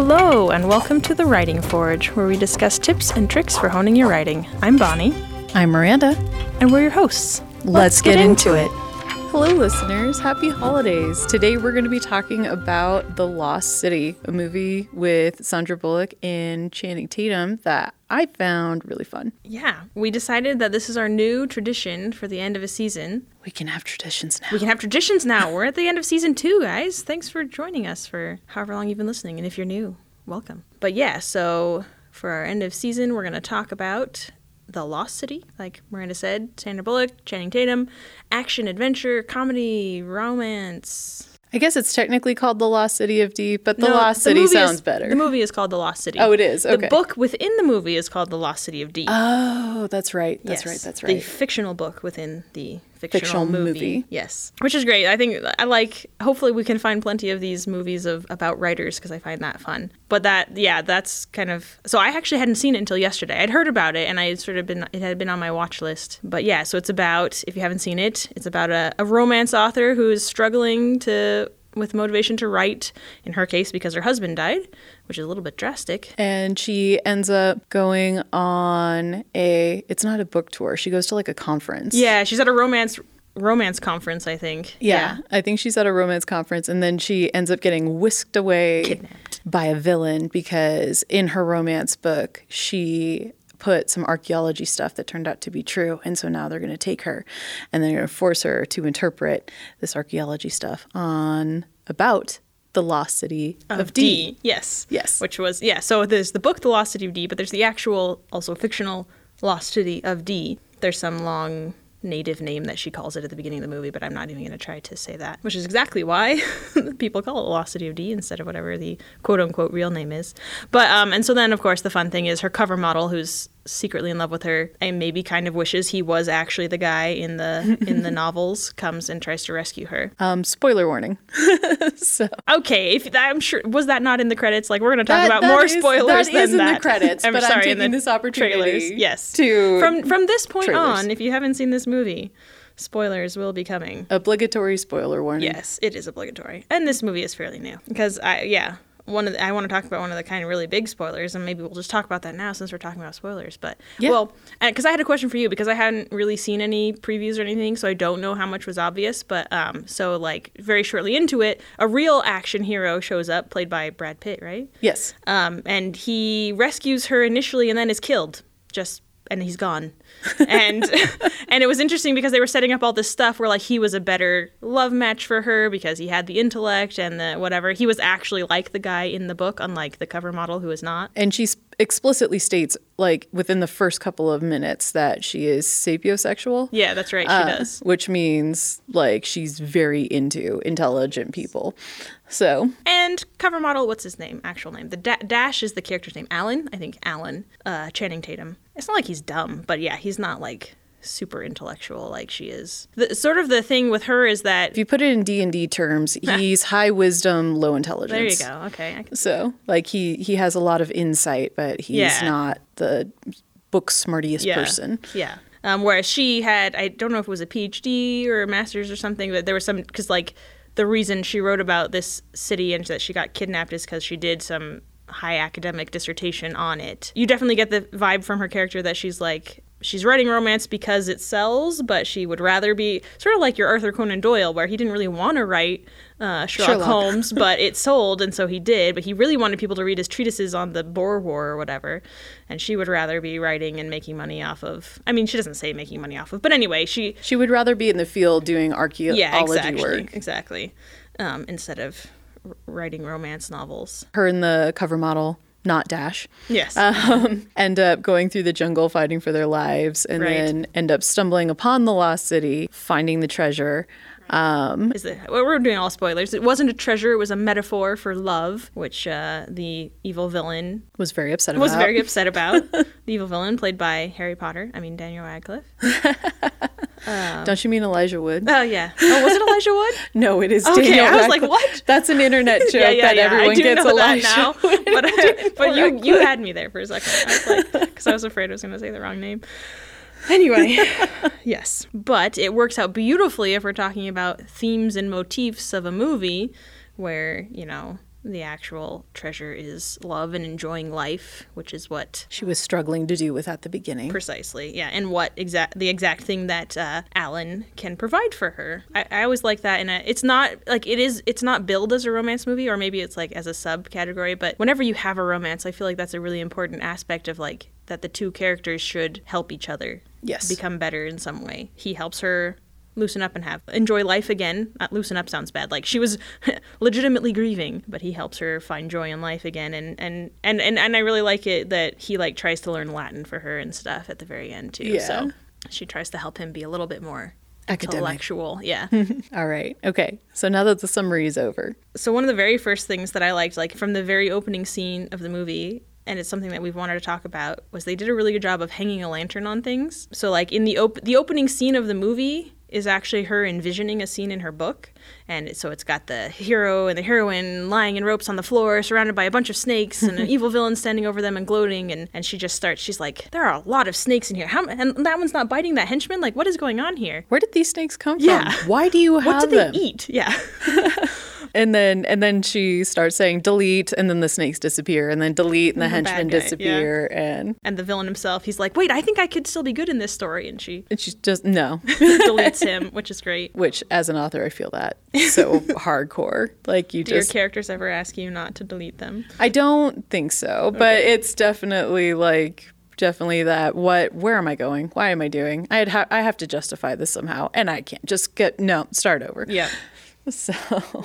Hello, and welcome to the Writing Forge, where we discuss tips and tricks for honing your writing. I'm Bonnie, I'm Miranda. and we're your hosts. Let's, get, into it. Hello, listeners. Happy holidays. Today we're going to be talking about The Lost City, a movie with Sandra Bullock and Channing Tatum that I found really fun. Yeah, we decided that this is our new tradition for the end of a season. We can have traditions now. We can have traditions now. We're at the end of season two, guys. Thanks for joining us for however long you've been listening. And if you're new, welcome. But yeah, so for our end of season, we're going to talk about The Lost City, like Miranda said, Sandra Bullock, Channing Tatum, action, adventure, comedy, romance. I guess it's technically called The Lost City of D, but The No, Lost the City sounds is- better. The movie is called The Lost City. Oh, it is? Okay. The book within the movie is called The Lost City of D. oh, that's right. That's Yes, right. That's right. The fictional book within the fictional, Fictional movie. movie. Yes, which is great. I think I like. Hopefully, we can find plenty of these movies of about writers because I find that fun. But that, yeah, that's kind of. So I actually hadn't seen it until yesterday. I'd heard about it and I had sort of been. It had been on my watch list. But yeah, so it's about. If you haven't seen it, it's about a, a romance author who is struggling to with motivation to write. In her case, because her husband died, which is a little bit drastic. and she ends up going on a, it's not a book tour. She goes to like a conference. Yeah, she's at a romance romance conference, I think. Yeah, I think she's at a romance conference and then she ends up getting whisked away Kidnapped. by a villain because in her romance book, she put some archaeology stuff that turned out to be true. And so now they're going to take her and they're going to force her to interpret this archaeology stuff on about the lost city of, D. Yes. Yes. Which was yeah. So there's the book, The Lost City of D, but there's the actual, also fictional Lost City of D. There's some long native name that she calls it at the beginning of the movie, but I'm not even going to try to say that, which is exactly why people call it Lost City of D instead of whatever the quote unquote real name is. But um, and so then of course the fun thing is her cover model, who's secretly in love with her and maybe kind of wishes he was actually the guy in the in the novels, comes and tries to rescue her. Um, spoiler warning. so Okay, if I'm sure was that not in the credits? Like we're going to talk That- about that more is- spoilers that than is in the that. credits, but I'm sorry, in taking the this opportunity trailers. Yes, to from from this point trailers. on, if you haven't seen this movie, spoilers will be coming. obligatory spoiler warning. Yes, it is obligatory, and this movie is fairly new because I yeah. One of the, I want to talk about one of the kind of really big spoilers, and maybe we'll just talk about that now since we're talking about spoilers. But Yeah. well, because I had a question for you because I hadn't really seen any previews or anything, so I don't know how much was obvious. But um, so like very shortly into it, a real action hero shows up, played by Brad Pitt, right? Yes. Um, and he rescues her initially and then is killed. Just and he's gone. and and it was interesting because they were setting up all this stuff where like he was a better love match for her because he had the intellect and the whatever. He was actually like the guy in the book, unlike the cover model who is not. And she explicitly states, like within the first couple of minutes, that she is sapiosexual. Yeah, that's right. She uh, does. Which means like she's very into intelligent people. So And cover model, what's his name? Actual name. The da- Dash is the character's name. Alan, I think. Alan. Uh, Channing Tatum. It's not like he's dumb, but yeah, he's not like super intellectual like she is. The, sort of the thing with her is that if you put it in D and D terms, he's high wisdom, low intelligence. there you go. Okay, So like he he has a lot of insight, but he's Yeah. not the book smartiest yeah. person. Yeah. Um, whereas she had, I don't know if it was a PhD or a master's or something, but there was some, because like the reason she wrote about this city and that she got kidnapped is because she did some high academic dissertation on it. You definitely get the vibe from her character that she's like, she's writing romance because it sells, but she would rather be sort of like your Arthur Conan Doyle, where he didn't really want to write uh, Sherlock, Sherlock. Holmes, but it sold, and so he did. But he really wanted people to read his treatises on the Boer War or whatever, and she would rather be writing and making money off of. I mean, she doesn't say making money off of, but anyway, she She would rather be in the field doing archaeology yeah exactly work. exactly um, instead of writing romance novels. Her and the cover model, not Dash. Yes, um, end up going through the jungle fighting for their lives and Right. then end up stumbling upon the lost city finding the treasure um, is it? well, We're doing all spoilers. It wasn't a treasure; it was a metaphor for love, which uh, the evil villain was very upset about. was very upset about. the evil villain, played by Harry Potter. I mean Daniel Radcliffe. Um, don't you mean elijah wood Oh yeah. Oh, was it Elijah Wood? no it is Okay, Daniel I was like, what? that's an internet joke yeah, yeah, that yeah. everyone I do gets know elijah that now. But uh, but you you had me there for a second. I was like, because I was afraid I was going to say the wrong name. Anyway, yes, but it works out beautifully if we're talking about themes and motifs of a movie, where you know the actual treasure is love and enjoying life, which is what She was struggling to do with at the beginning. precisely, yeah, and what exact the exact thing that uh, Alan can provide for her. I, I always like that, and it's not like it is. It's not billed as a romance movie, or maybe it's like as a subcategory. But whenever you have a romance, I feel like that's a really important aspect of like that the two characters should help each other Yes. become better in some way. He helps her loosen up and have enjoy life again. Not loosen up sounds bad. Like she was legitimately grieving, but he helps her find joy in life again and and and and, and I really like it that he like tries to learn Latin for her and stuff at the very end too. Yeah. So she tries to help him be a little bit more Academic. intellectual. Yeah. All right. Okay. So now that the summary is over, so one of the very first things that I liked, like from the very opening scene of the movie, and it's something that we've wanted to talk about, was they did a really good job of hanging a lantern on things. So like in the op- the opening scene of the movie is actually her envisioning a scene in her book, and so it's got the hero and the heroine lying in ropes on the floor, surrounded by a bunch of snakes, and an evil villain standing over them and gloating, and and she just starts. She's like, there are a lot of snakes in here. How and that one's not biting that henchman. Like, what is going on here? where did these snakes come Yeah. from? Why do you have them? What have did they them? eat? Yeah. And then and then she starts saying delete, and then the snakes disappear, and then delete, and the The henchmen guy, yeah. disappear, and And the villain himself, he's like, wait, I think I could still be good in this story. And she and she's just no. deletes him, which is great. Which, as an author, I feel that so hardcore. Like you Do your characters ever ask you not to delete them? I don't think so, but it's definitely like definitely that. What? Where am I going? Why am I doing? I'd ha- I have to justify this somehow, and I can't just get no start over. Yeah. So,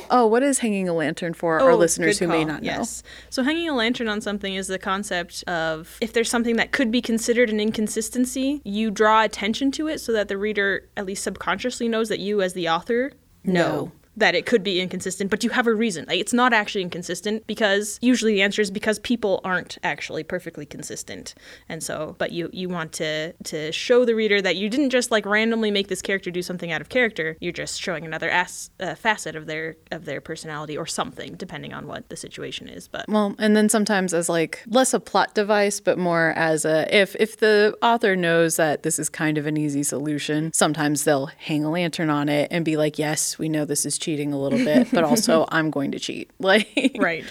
oh, what is hanging a lantern for our oh, listeners who may not know? Yes. So hanging a lantern on something is the concept of if there's something that could be considered an inconsistency, you draw attention to it so that the reader at least subconsciously knows that you as the author know. No. That it could be inconsistent, but you have a reason. Like, It's not actually inconsistent because usually the answer is because people aren't actually perfectly consistent, and so. But you you want to to show the reader that you didn't just like randomly make this character do something out of character. You're just showing another as, uh, facet of their of their personality or something, depending on what the situation is. But Well, and then sometimes as like less a plot device, but more as a if if the author knows that this is kind of an easy solution, sometimes they'll hang a lantern on it and be like, "Yes, we know this is cheating a little bit, but also I'm going to cheat." Like right.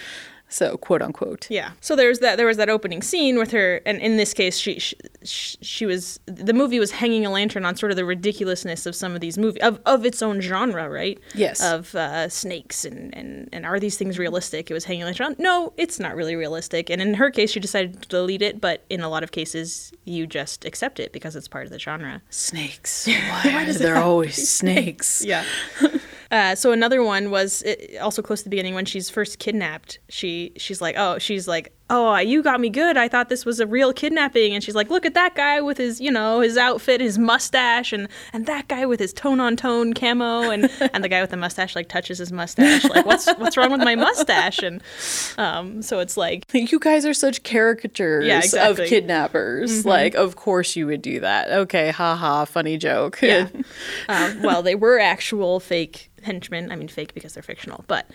So, quote unquote. Yeah. So there's that. There was that opening scene with her, and in this case, she she, she was the movie was hanging a lantern on sort of the ridiculousness of some of these movies of, of its own genre, right? Yes. Of uh, snakes and, and and are these things realistic? It was hanging a lantern on. No, it's not really realistic. And in her case, she decided to delete it. But in a lot of cases, you just accept it because it's part of the genre. Snakes. Why, Why are there always snakes? Yeah. Uh, so another one was uh, also close to the beginning when she's first kidnapped. She she's like, oh, she's like, oh, you got me good. I thought this was a real kidnapping. And she's like, look at that guy with his, you know, his outfit, his mustache, and and that guy with his tone on tone camo, and and the guy with the mustache like touches his mustache, like what's what's wrong with my mustache? And um, so it's like, You guys are such caricatures Yeah, exactly. of kidnappers. Like, of course you would do that. Okay, haha, funny joke. yeah. um, well, they were actual fake henchmen. I mean, fake because they're fictional. But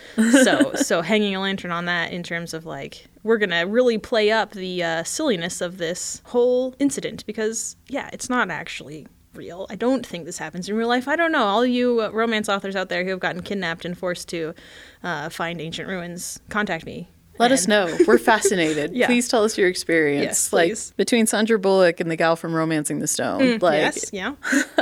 so so hanging a lantern on that in terms of like we're gonna really play up the uh, silliness of this whole incident because yeah, it's not actually real. I don't think this happens in real life. I don't know. All you uh, romance authors out there who have gotten kidnapped and forced to uh, find ancient ruins, contact me. Let us know. We're fascinated. Yeah. Please tell us your experience. Yes, like please. between Sandra Bullock and the gal from Romancing the Stone. like yes, yeah.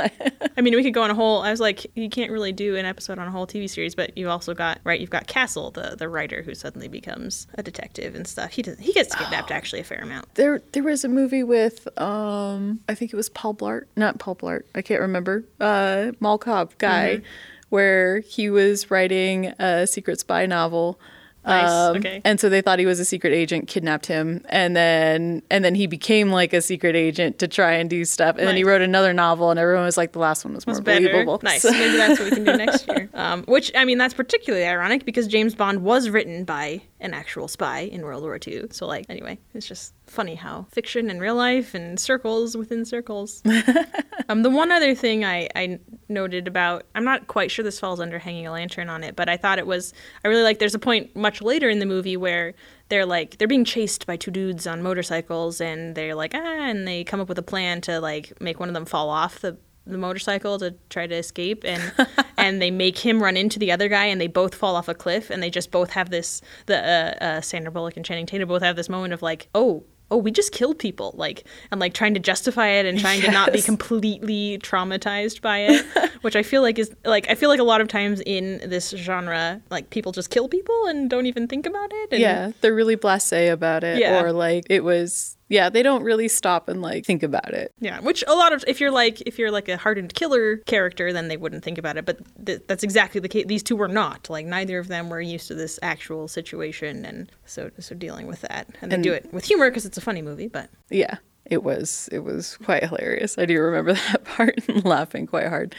I mean, we could go on a whole. I was like, you can't really do an episode on a whole TV series, but you also got right. You've got Castle, the the writer who suddenly becomes a detective and stuff. He does, he gets kidnapped actually a fair amount. there there was a movie with um I think it was Paul Blart. Not Paul Blart. I can't remember. Uh Mall Cop guy Mm-hmm. where he was writing a secret spy novel. Nice, Um, okay. And so they thought he was a secret agent, kidnapped him, and then and then he became like a secret agent to try and do stuff. And then he wrote another novel, and everyone was like, the last one was more believable. Nice. So- Maybe that's what we can do next year. Um, which I mean, that's particularly ironic because James Bond was written by an actual spy in World War II. So like, anyway, it's just funny how fiction and real life and circles within circles. um, the one other thing I, I noted about, I'm not quite sure this falls under hanging a lantern on it, but I thought it was, I really like. There's a point much later in the movie where they're like they're being chased by two dudes on motorcycles and they're like ah and they come up with a plan to like make one of them fall off the the motorcycle to try to escape, and and they make him run into the other guy, and they both fall off a cliff, and they just both have this the uh, uh, Sandra Bullock and Channing Tatum both have this moment of like, oh. Oh, we just killed people, like, and like trying to justify it and trying to not be completely traumatized by it, which I feel like is like I feel like a lot of times in this genre, like people just kill people and don't even think about it. And Yeah, they're really blasé about it, Yeah. or like it was. Yeah, they don't really stop and like think about it. Yeah, which a lot of if you're like if you're like a hardened killer character, then they wouldn't think about it. But th- that's exactly the case. These two were not. Like neither of them were used to this actual situation, and so so dealing with that, and they And- do it with humor because it's a funny movie. But Yeah, it was. It was quite hilarious. I do remember that part and laughing quite hard.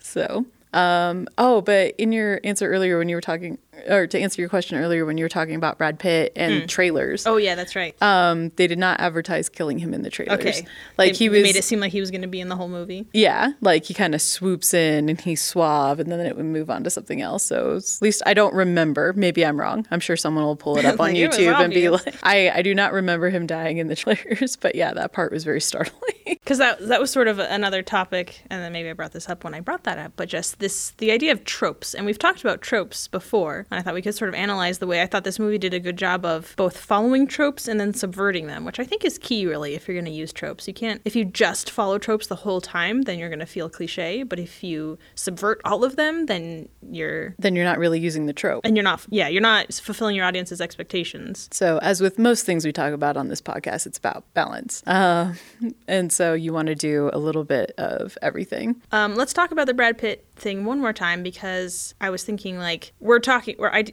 So, um, oh, but in your answer earlier when you were talking, or to answer your question earlier when you were talking about Brad Pitt and trailers, oh yeah, that's right. um, they did not advertise killing him in the trailers. okay, like They he was. made it seem like he was going to be in the whole movie. Yeah, like he kind of swoops in and he's suave, and then it would move on to something else. So at least I don't remember. Maybe I'm wrong. I'm sure someone will pull it up on Like, it YouTube and be like, I, I do not remember him dying in the trailers, but yeah, that part was very startling. because that that was sort of another topic, and then maybe I brought this up when I brought that up. But just this, the idea of tropes, and we've talked about tropes before, and I thought we could sort of analyze the way I thought this movie did a good job of both following tropes and then subverting them, which I think is key, really, if you're going to use tropes. You can't, if you just follow tropes the whole time, then you're going to feel cliche. But if you subvert all of them, then you're then you're not really using the trope. and you're not, yeah, you're not fulfilling your audience's expectations. So, as with most things we talk about on this podcast, it's about balance. Uh, and so, you want to do a little bit of everything. Um, let's talk about the Brad Pitt thing one more time because I was thinking like we're talking. We're I,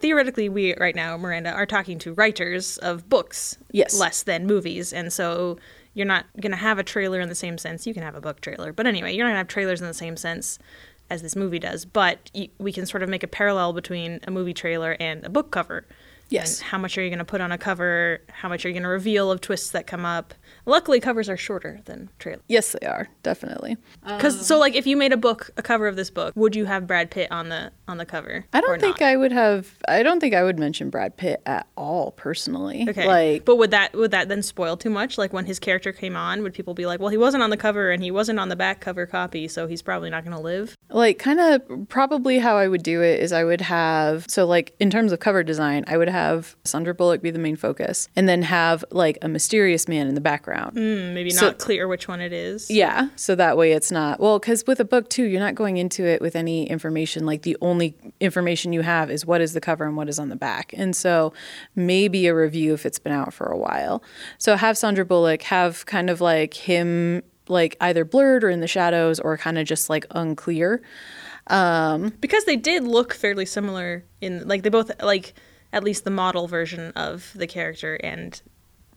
theoretically we right now Miranda are talking to writers of books, Yes. less than movies, and so you're not gonna have a trailer in the same sense. You can have a book trailer, but anyway, you're not gonna have trailers in the same sense as this movie does. But y- we can sort of make a parallel between a movie trailer and a book cover. Yes. And how much are you going to put on a cover? How much are you going to reveal of twists that come up? Luckily, covers are shorter than trailers. Yes, they are, definitely. Because so like if you made a book, a cover of this book, would you have Brad Pitt on the on the cover? I don't think not? I would have, I don't think I would mention Brad Pitt at all personally. Okay, Like, but would that would that then spoil too much? Like when his character came on, would people be like, well, he wasn't on the cover and he wasn't on the back cover copy, so he's probably not going to live? like kind of probably how I would do it is I would have so like in terms of cover design, I would have Sandra Bullock be the main focus and then have like a mysterious man in the background. Hmm, maybe So- not clear which one it is. Yeah, so that way it's not well cuz with a book too, you're not going into it with any information like the only information you have is what is the cover and what is on the back. And so maybe a review if it's been out for a while. So have Sandra Bullock have kind of like him like either blurred or in the shadows or kind of just like unclear. because they did look fairly similar in like they both like at least the model version of the character and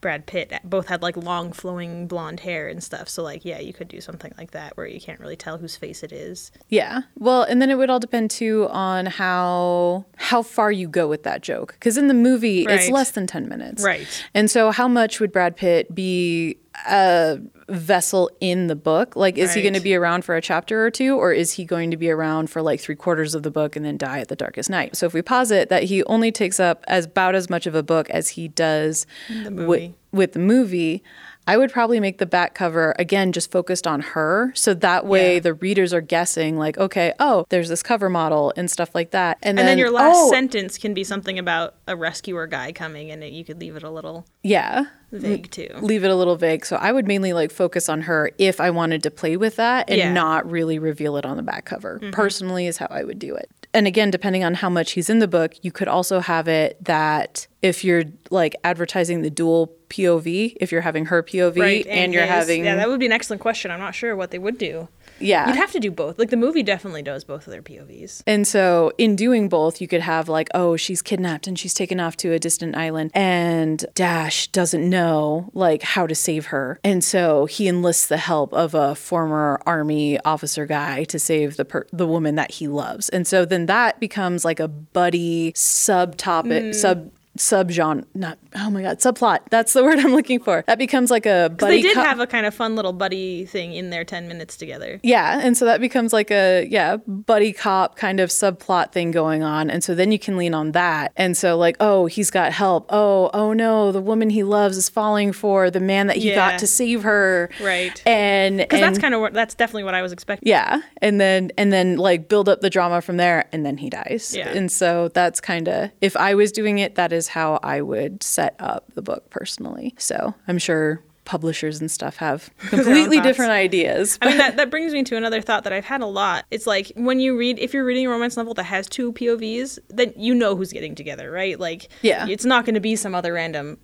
Brad Pitt both had like long flowing blonde hair and stuff. So like yeah, you could do something like that where you can't really tell whose face it is. Yeah. Well, and then it would all depend too on how how far you go with that joke. Cuz in the movie it's less than 10 minutes. Right. And so how much would Brad Pitt be a vessel in the book? Like is he going to be around for a chapter or two or is he going to be around for like 3 quarters of the book and then die at the darkest night? So if we posit that he only takes up as about as much of a book as he does The with the movie, I would probably make the back cover again just focused on her. So that way Yeah. the readers are guessing, like, okay, oh, there's this cover model and stuff like that. And, And then, your last oh, sentence can be something about a rescuer guy coming, and it, you could leave it a little Yeah. vague too. Leave it a little vague. So I would mainly like focus on her if I wanted to play with that and Yeah. Mm-hmm. not really reveal it on the back cover. Personally, is how I would do it. And again, depending on how much he's in the book, you could also have it that if you're like advertising the dual POV, if you're having her POV and, you're his. having yeah, that would be an excellent question. I'm not sure what they would do. Yeah. You'd have to do both. Like the movie definitely does both of their POVs. And so, in doing both, you could have like, oh, she's kidnapped and she's taken off to a distant island, and Dash doesn't know like how to save her, and so he enlists the help of a former army officer guy to save the per- the woman that he loves, and so then that becomes like a buddy subtopic mm. sub subgenre not oh my god subplot that's the word i'm looking for that becomes like a buddy they did cop- have a kind of fun little buddy thing in their 10 minutes together. yeah and so that becomes like a yeah buddy cop kind of subplot thing going on and so then you can lean on that and so like oh he's got help oh oh no the woman he loves is falling for the man that he Yeah. got to save her Right. and Because that's kind of what that's definitely what I was expecting. yeah and then and then like build up the drama from there and then he dies Yeah. and so that's kind of if i was doing it that is how i would set up the book personally so i'm sure publishers and stuff have completely different ideas I mean, that, that brings me to another thought that I've had a lot. It's like when you read, if you're reading a romance novel that has two POVs, then you know who's getting together, right? Like, Yeah. it's not going to be some other random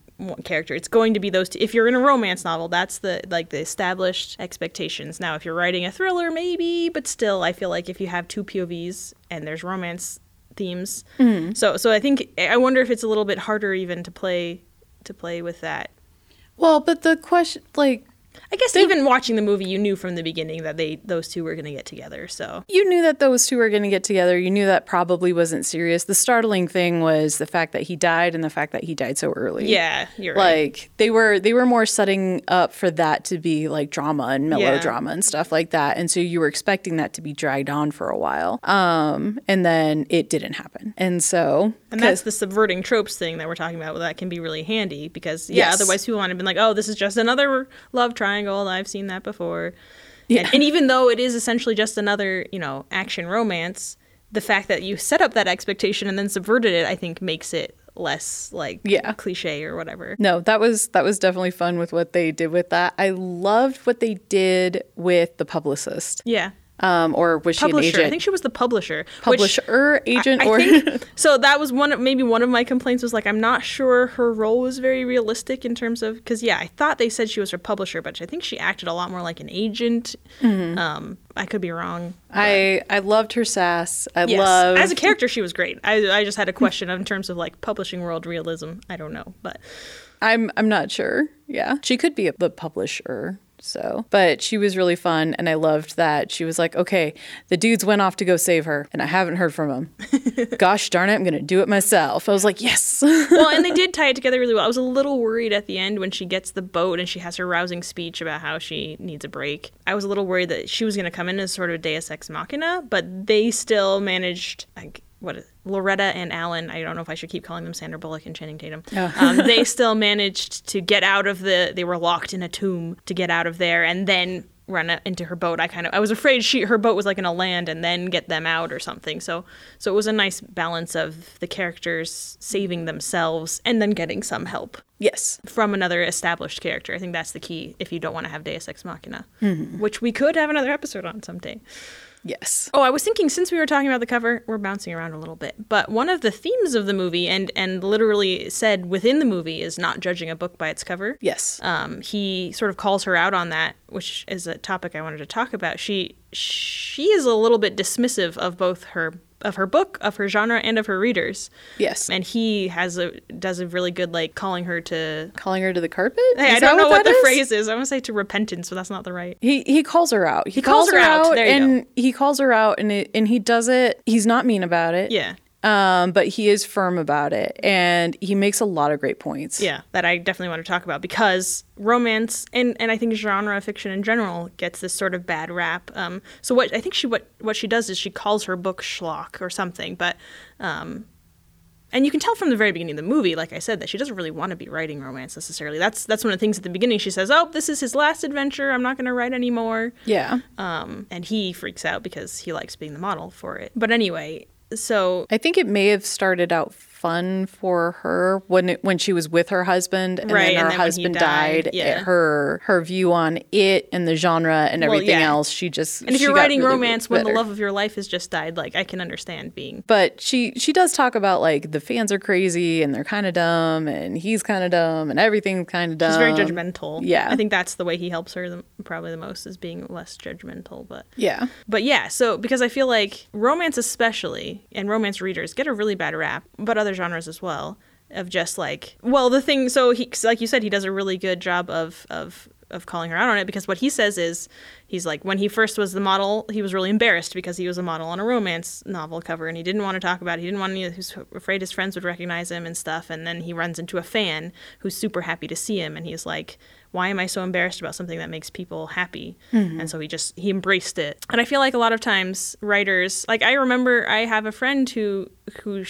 character. It's going to be those two. If you're in a romance novel, that's the like the established expectations. Now, if you're writing a thriller, maybe, but still, I feel like if you have two POVs and there's romance themes, Mm-hmm. so so I think I wonder if it's a little bit harder even to play to play with that well but the question like I guess even watching the movie, you knew from the beginning that they those two were going to get together. So you knew that those two were going to get together. You knew that probably wasn't serious. The startling thing was the fact that he died and the fact that he died so early. yeah, you're right. like they were they were more setting up for that to be like drama and melodrama and stuff like that and so you were expecting that to be dragged on for a while um and then it didn't happen and so And that's the subverting tropes thing that we're talking about. That can be really handy because yeah, Yes. otherwise people would have been like, oh, this is just another love triangle. I've seen that before. Yeah. And, and even though it is essentially just another, you know, action romance, the fact that you set up that expectation and then subverted it, I think, makes it less like Yeah. cliche or whatever. no that was that was definitely fun with what they did with that i loved what they did with the publicist Yeah. Um or was she an Publisher. agent I think she was the publisher. which- publisher agent I, I or think, so that was one of maybe one of my complaints was like I'm not sure her role was very realistic in terms of because yeah I thought they said she was her publisher but I think she acted a lot more like an agent. Mm-hmm. Um, I could be wrong. i i loved her sass i Yes, loved as a character she was great. I I just had a question in terms of like publishing world realism. I don't know, but I'm I'm not sure. Yeah. She could be a, the publisher. So, but she was really fun and I loved that she was like, "Okay, the dudes went off to go save her and I haven't heard from them. Gosh darn it, I'm going to do it myself." I was like, "Yes." well, and they did tie it together really well. I was a little worried at the end when she gets the boat and she has her rousing speech about how she needs a break. I was a little worried that she was going to come in as sort of Deus Ex Machina, but they still managed. Like, what is Loretta and Alan? I don't know if I should keep calling them Sandra Bullock and Channing Tatum. um, they still managed to get out of the. They were locked in a tomb to get out of there, and then run into her boat. I kind of I was afraid she her boat was like gonna land and then get them out or something. So so it was a nice balance of the characters saving themselves and then getting some help yes. from another established character. I think that's the key if you don't want to have Deus Ex Machina, which we could have another episode on someday. Yes. Oh, I was thinking since we were talking about the cover, we're bouncing around a little bit. But one of the themes of the movie and and literally said within the movie is not judging a book by its cover. Yes. Um, he sort of calls her out on that, which is a topic I wanted to talk about. She she is a little bit dismissive of both her of her book, of her genre, and of her readers. yes. And he has a does a really good like calling her to. Calling her to the carpet? Hey, Is I don't know what, the is? phrase is. I want to say to repentance, but that's not the right. He he calls her out. He, calls her out. There you and he calls her out and it, and he does it. He's not mean about it. Yeah, Um, but he is firm about it and he makes a lot of great points. yeah, that I definitely want to talk about because romance and and I think genre fiction in general gets this sort of bad rap. Um, so what I think she what what she does is she calls her book schlock or something, but um, and you can tell from the very beginning of the movie, like I said, that she doesn't really want to be writing romance necessarily. That's that's one of the things at the beginning. She says, "Oh, this is his last adventure. I'm not going to write anymore." Yeah. Um, and he freaks out because he likes being the model for it. But anyway, so I think it may have started out fun for her when it, when she was with her husband and Right, then and her then when husband died, died. yeah. Her her view on it and the genre and Well, everything yeah. else, she just and if you're writing really, romance when the love of your life has just died, like I can understand being But she she does talk about like the fans are crazy and they're kind of dumb and he's kind of dumb and everything's kind of dumb. He's very judgmental. yeah. I think that's the way he helps her the, probably the most is being less judgmental. But Yeah. but yeah, so because I feel like romance especially and romance readers get a really bad rap, but other genres as well of just like well the thing. So he like you said he does a really good job of of of calling her out on it because what he says is he's like when he first was the model he was really embarrassed because he was a model on a romance novel cover and he didn't want to talk about it he didn't want to he was afraid his friends would recognize him and stuff and then he runs into a fan who's super happy to see him and he's like why am I so embarrassed about something that makes people happy? Mm-hmm. And so he just he embraced it. And I feel like a lot of times writers, like I remember I have a friend who who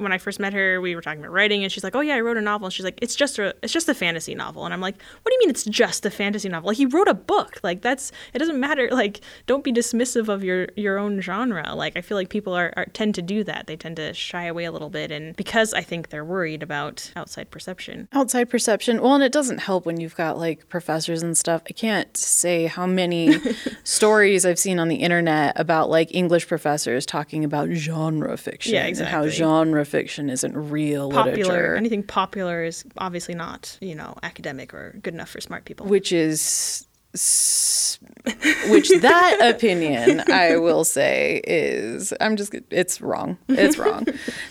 when I first met her, we were talking about writing, and she's like, "Oh yeah, I wrote a novel." And she's like, "It's just a, it's just a fantasy novel." And I'm like, "What do you mean it's just a fantasy novel? Like he wrote a book. Like that's it doesn't matter. Like don't be dismissive of your your own genre. Like I feel like people are, are tend to do that. They tend to shy away a little bit, and because I think they're worried about outside perception. outside perception. Well, and it doesn't help when you've got like professors and stuff. I can't say how many stories I've seen on the internet about like English professors talking about genre fiction Yeah, and how genre fiction isn't real Popular, literature, anything popular is obviously not you know academic or good enough for smart people. which is s- which that opinion I will say is I'm just it's wrong. It's wrong.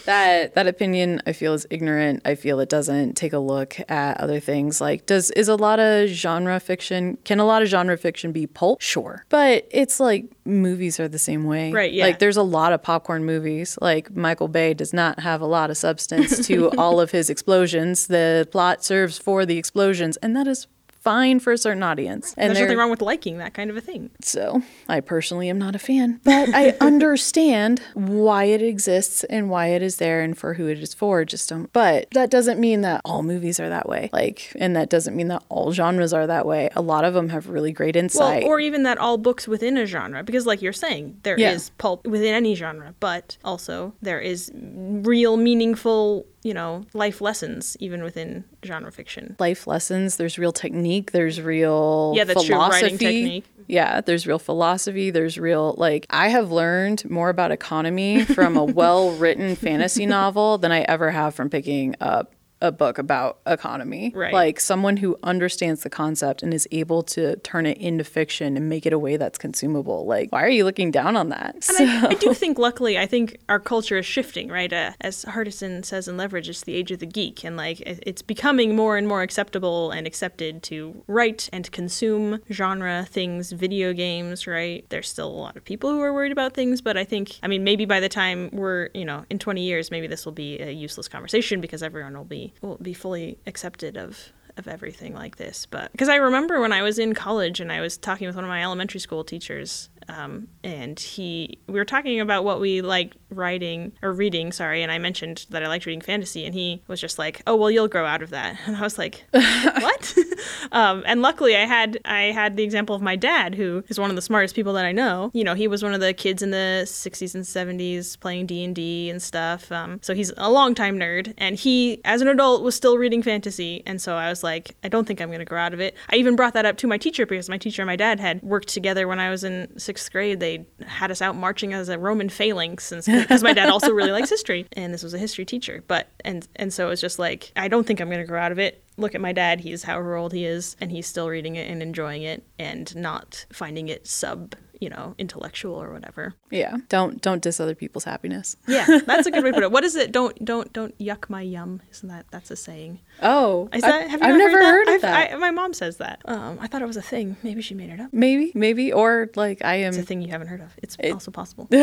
that that opinion I feel is ignorant. I feel it doesn't take a look at other things like does is a lot of genre fiction can a lot of genre fiction be pulp? Sure. But it's like movies are the same way. Right, yeah. Like there's a lot of popcorn movies. Like Michael Bay does not have a lot of substance to all of his explosions. The plot serves for the explosions and that is fine for a certain audience. And There's nothing wrong with liking that kind of a thing. so I personally am not a fan, but I understand why it exists and why it is there and for who it is for. Just don't. But that doesn't mean that all movies are that way. Like, and that doesn't mean that all genres are that way. A lot of them have really great Well, insight. or even that all books within a genre, because like you're saying, there is Yeah. pulp within any genre, but also there is real, meaningful, you know, life lessons even within genre fiction. life lessons. There's real technique. There's real Yeah, that's true. philosophy. Writing technique. Yeah, there's real philosophy. There's real like I have learned more about economy from a well-written fantasy novel than I ever have from picking up a book about economy. Right. Like someone who understands the concept and is able to turn it into fiction and make it a way that's consumable. Like, why are you looking down on that? And I, I do think, luckily, I think our culture is shifting, right? Uh, as Hardison says in Leverage, it's the age of the geek, and like it's becoming more and more acceptable and accepted to write and consume genre things, video games, right? There's still a lot of people who are worried about things, but I think, I mean, maybe by the time we're, you know, in 20 years, maybe this will be a useless conversation because everyone will be will be fully accepted of of everything like this. But because I remember when I was in college and I was talking with one of my elementary school teachers, um, and he we were talking about what we like writing or reading, sorry, and I mentioned that I liked reading fantasy, and he was just like, "Oh well, you'll grow out of that," and I was like, "What?" um, and luckily, I had I had the example of my dad, who is one of the smartest people that I know. You know, he was one of the kids in the '60s and '70s playing D and D and stuff. Um, so he's a longtime nerd, and he, as an adult, was still reading fantasy. And so I was like, I don't think I'm going to grow out of it. I even brought that up to my teacher because my teacher and my dad had worked together when I was in sixth grade. They had us out marching as a Roman phalanx, because my dad also really likes history, and this was a history teacher. But and and so it was just like, I don't think I'm to grow out of it look at my dad he's however old he is and he's still reading it and enjoying it and not finding it sub you know intellectual or whatever. Yeah, don't don't diss other people's happiness. yeah that's a good way to put it. What is it? Don't don't don't yuck my yum. Isn't that that's a saying? Oh, is I, have you I've never heard, that? of that. I, my mom says that. Um i thought it was a thing. Maybe she made it up. Maybe, maybe, or like I am it's a thing you haven't heard of. It's also possible.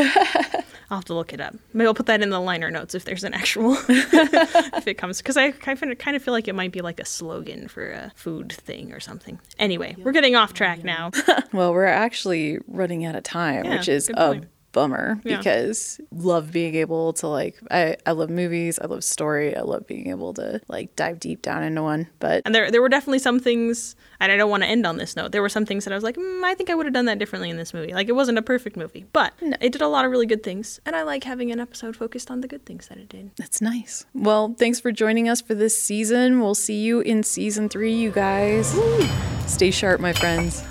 I'll have to look it up. Maybe i'll put that in the liner notes if there's an actual if it comes because i kind of kind of feel like it might be like a slogan for a food thing or something. Anyway we're getting off track now. Well, we're actually running out of time, Yeah, which is a bummer Yeah. because love being able to like I, I love movies, I love story, I love being able to like dive deep down into one. But And there, there were definitely some things, and I don't want to end on this note. There were some things that I was like, mm, I think I would have done that differently in this movie. Like, it wasn't a perfect movie, but it did a lot of really good things. And I like having an episode focused on the good things that it did. that's nice. Well, thanks for joining us for this season. We'll see you in season three, you guys. Stay sharp, my friends.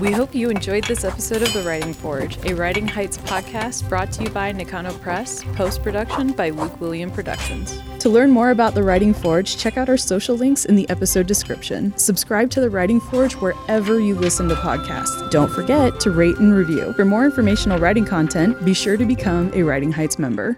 We hope you enjoyed this episode of The Writing Forge, a Writing Heights podcast brought to you by Nakano Press, post production by Luke William Productions. To learn more about The Writing Forge, check out our social links in the episode description. Subscribe to The Writing Forge wherever you listen to podcasts. Don't forget to rate and review. For more informational writing content, be sure to become a Writing Heights member.